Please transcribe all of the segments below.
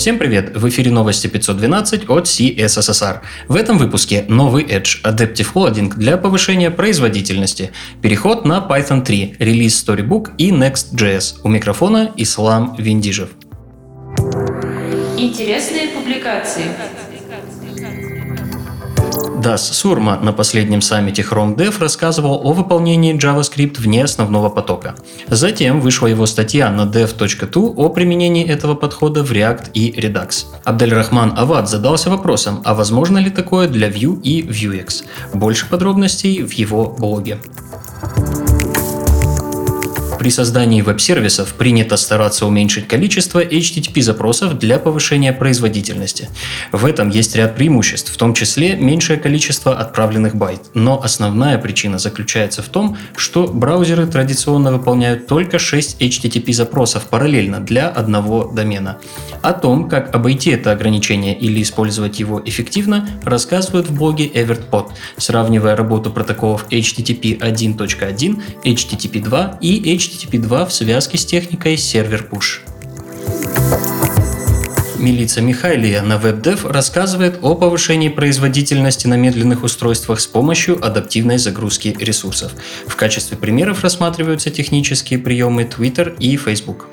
Всем привет! В эфире новости 512 от CSSR. В этом выпуске новый Edge Adaptive Loading для повышения производительности, переход на Python 3, релиз Storybook и Next.js. У микрофона Ислам Виндижев. Интересные публикации. Дас Сурма на последнем саммите Chrome Dev рассказывал о выполнении JavaScript вне основного потока. Затем вышла его статья на dev.tu о применении этого подхода в React и Redux. Абдельрахман Авад задался вопросом, а возможно ли такое для Vue и Vuex? Больше подробностей в его блоге. При создании веб-сервисов принято стараться уменьшить количество HTTP запросов для повышения производительности. В этом есть ряд преимуществ, в том числе меньшее количество отправленных байт. Но основная причина заключается в том, что браузеры традиционно выполняют только 6 HTTP запросов параллельно для одного домена. О том, как обойти это ограничение или использовать его эффективно, рассказывают в блоге EvertPod, сравнивая работу протоколов HTTP 1.1, HTTP 2 и HTTP HTTP2 в связке с техникой сервер push. Милица Михайлия на WebDev рассказывает о повышении производительности на медленных устройствах с помощью адаптивной загрузки ресурсов. В качестве примеров рассматриваются технические приемы Twitter и Facebook.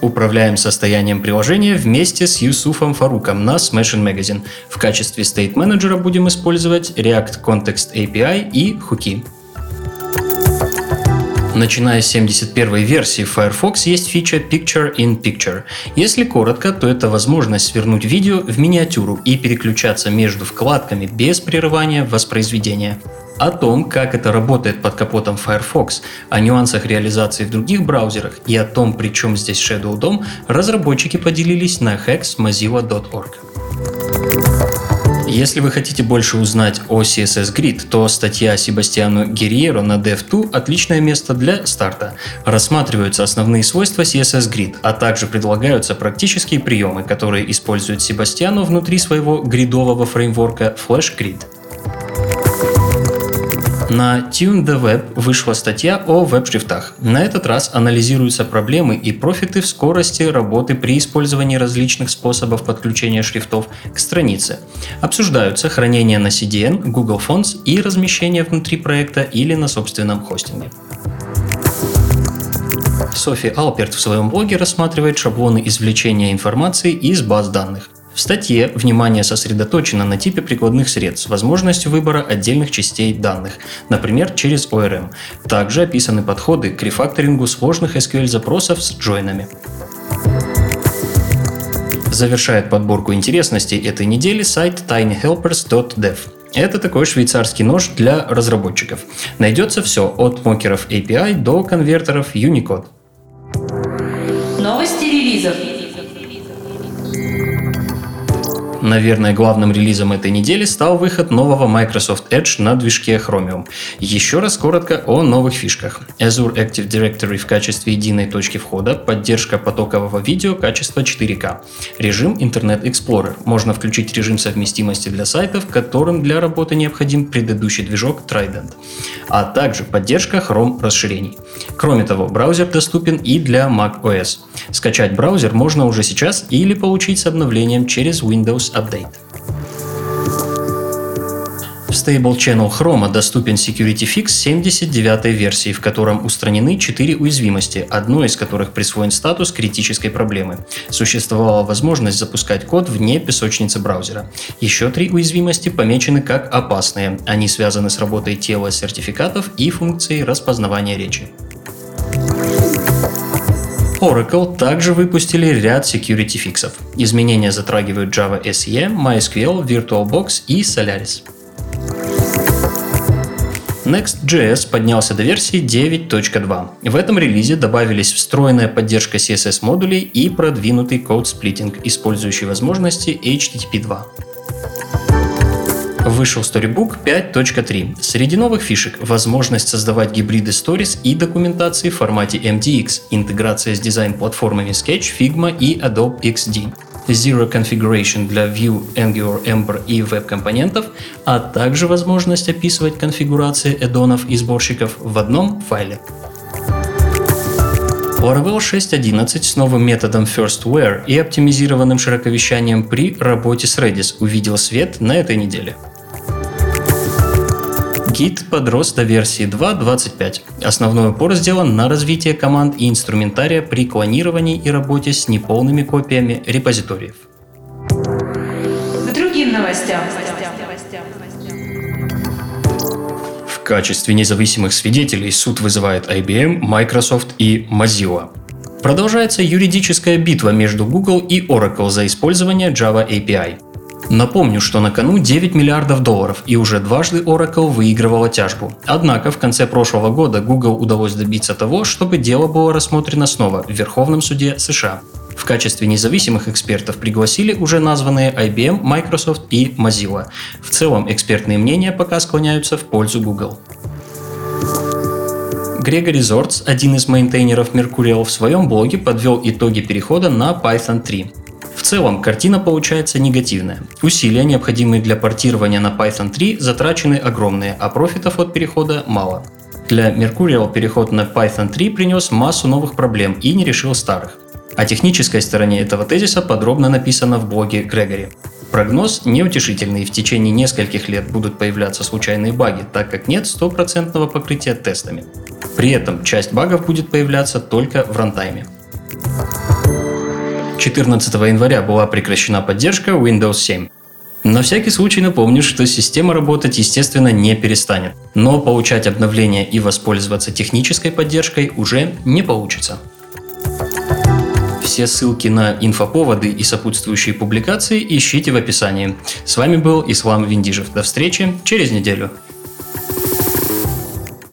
Управляем состоянием приложения вместе с Юсуфом Фаруком на Smashing Magazine. В качестве State менеджера будем использовать React Context API и хуки. Начиная с 71 версии Firefox есть фича Picture in Picture. Если коротко, то это возможность свернуть видео в миниатюру и переключаться между вкладками без прерывания воспроизведения. О том, как это работает под капотом Firefox, о нюансах реализации в других браузерах и о том, при чем здесь Shadow DOM, разработчики поделились на hexmozilla.org. Если вы хотите больше узнать о CSS Grid, то статья Себастьяну Герьеро на Dev2 – отличное место для старта. Рассматриваются основные свойства CSS Grid, а также предлагаются практические приемы, которые использует Себастьяну внутри своего гридового фреймворка Flash Grid. На Tune the Web вышла статья о веб-шрифтах. На этот раз анализируются проблемы и профиты в скорости работы при использовании различных способов подключения шрифтов к странице. Обсуждаются хранение на CDN, Google Fonts и размещение внутри проекта или на собственном хостинге. Софи Алперт в своем блоге рассматривает шаблоны извлечения информации из баз данных. В статье внимание сосредоточено на типе прикладных средств с выбора отдельных частей данных, например, через ORM. Также описаны подходы к рефакторингу сложных SQL-запросов с джойнами. Завершает подборку интересностей этой недели сайт tinyhelpers.dev. Это такой швейцарский нож для разработчиков. Найдется все от мокеров API до конвертеров Unicode. Новости релизов. Наверное, главным релизом этой недели стал выход нового Microsoft Edge на движке Chromium. Еще раз коротко о новых фишках. Azure Active Directory в качестве единой точки входа, поддержка потокового видео качества 4К, режим Internet Explorer. Можно включить режим совместимости для сайтов, которым для работы необходим предыдущий движок Trident, а также поддержка Chrome расширений. Кроме того, браузер доступен и для Mac OS. Скачать браузер можно уже сейчас или получить с обновлением через Windows Update. В Stable Channel Chrome доступен Security Fix 79 версии, в котором устранены 4 уязвимости, одной из которых присвоен статус критической проблемы. Существовала возможность запускать код вне песочницы браузера. Еще три уязвимости помечены как опасные. Они связаны с работой тела сертификатов и функцией распознавания речи. Oracle также выпустили ряд security фиксов. Изменения затрагивают Java SE, MySQL, VirtualBox и Solaris. Next.js поднялся до версии 9.2. В этом релизе добавились встроенная поддержка CSS-модулей и продвинутый код-сплитинг, использующий возможности HTTP 2 вышел Storybook 5.3. Среди новых фишек – возможность создавать гибриды Stories и документации в формате MDX, интеграция с дизайн-платформами Sketch, Figma и Adobe XD, Zero Configuration для Vue, Angular, Ember и веб-компонентов, а также возможность описывать конфигурации эдонов и сборщиков в одном файле. Laravel 6.11 с новым методом firstware и оптимизированным широковещанием при работе с Redis увидел свет на этой неделе. Git подрос до версии 2.25. Основной упор сделан на развитие команд и инструментария при клонировании и работе с неполными копиями репозиториев. К другим новостям. В качестве независимых свидетелей суд вызывает IBM, Microsoft и Mozilla. Продолжается юридическая битва между Google и Oracle за использование Java API. Напомню, что на кону 9 миллиардов долларов, и уже дважды Oracle выигрывала тяжбу. Однако в конце прошлого года Google удалось добиться того, чтобы дело было рассмотрено снова в Верховном суде США. В качестве независимых экспертов пригласили уже названные IBM, Microsoft и Mozilla. В целом экспертные мнения пока склоняются в пользу Google. Грегори Зорц, один из мейнтейнеров Mercurial, в своем блоге подвел итоги перехода на Python 3. Целом, картина получается негативная. Усилия, необходимые для портирования на Python 3, затрачены огромные, а профитов от перехода мало. Для Mercurial переход на Python 3 принес массу новых проблем и не решил старых. О технической стороне этого тезиса подробно написано в блоге Грегори. Прогноз неутешительный, в течение нескольких лет будут появляться случайные баги, так как нет стопроцентного покрытия тестами. При этом часть багов будет появляться только в рантайме. 14 января была прекращена поддержка Windows 7. На всякий случай напомню, что система работать, естественно, не перестанет, но получать обновления и воспользоваться технической поддержкой уже не получится. Все ссылки на инфоповоды и сопутствующие публикации ищите в описании. С вами был Ислам Виндижев. До встречи через неделю.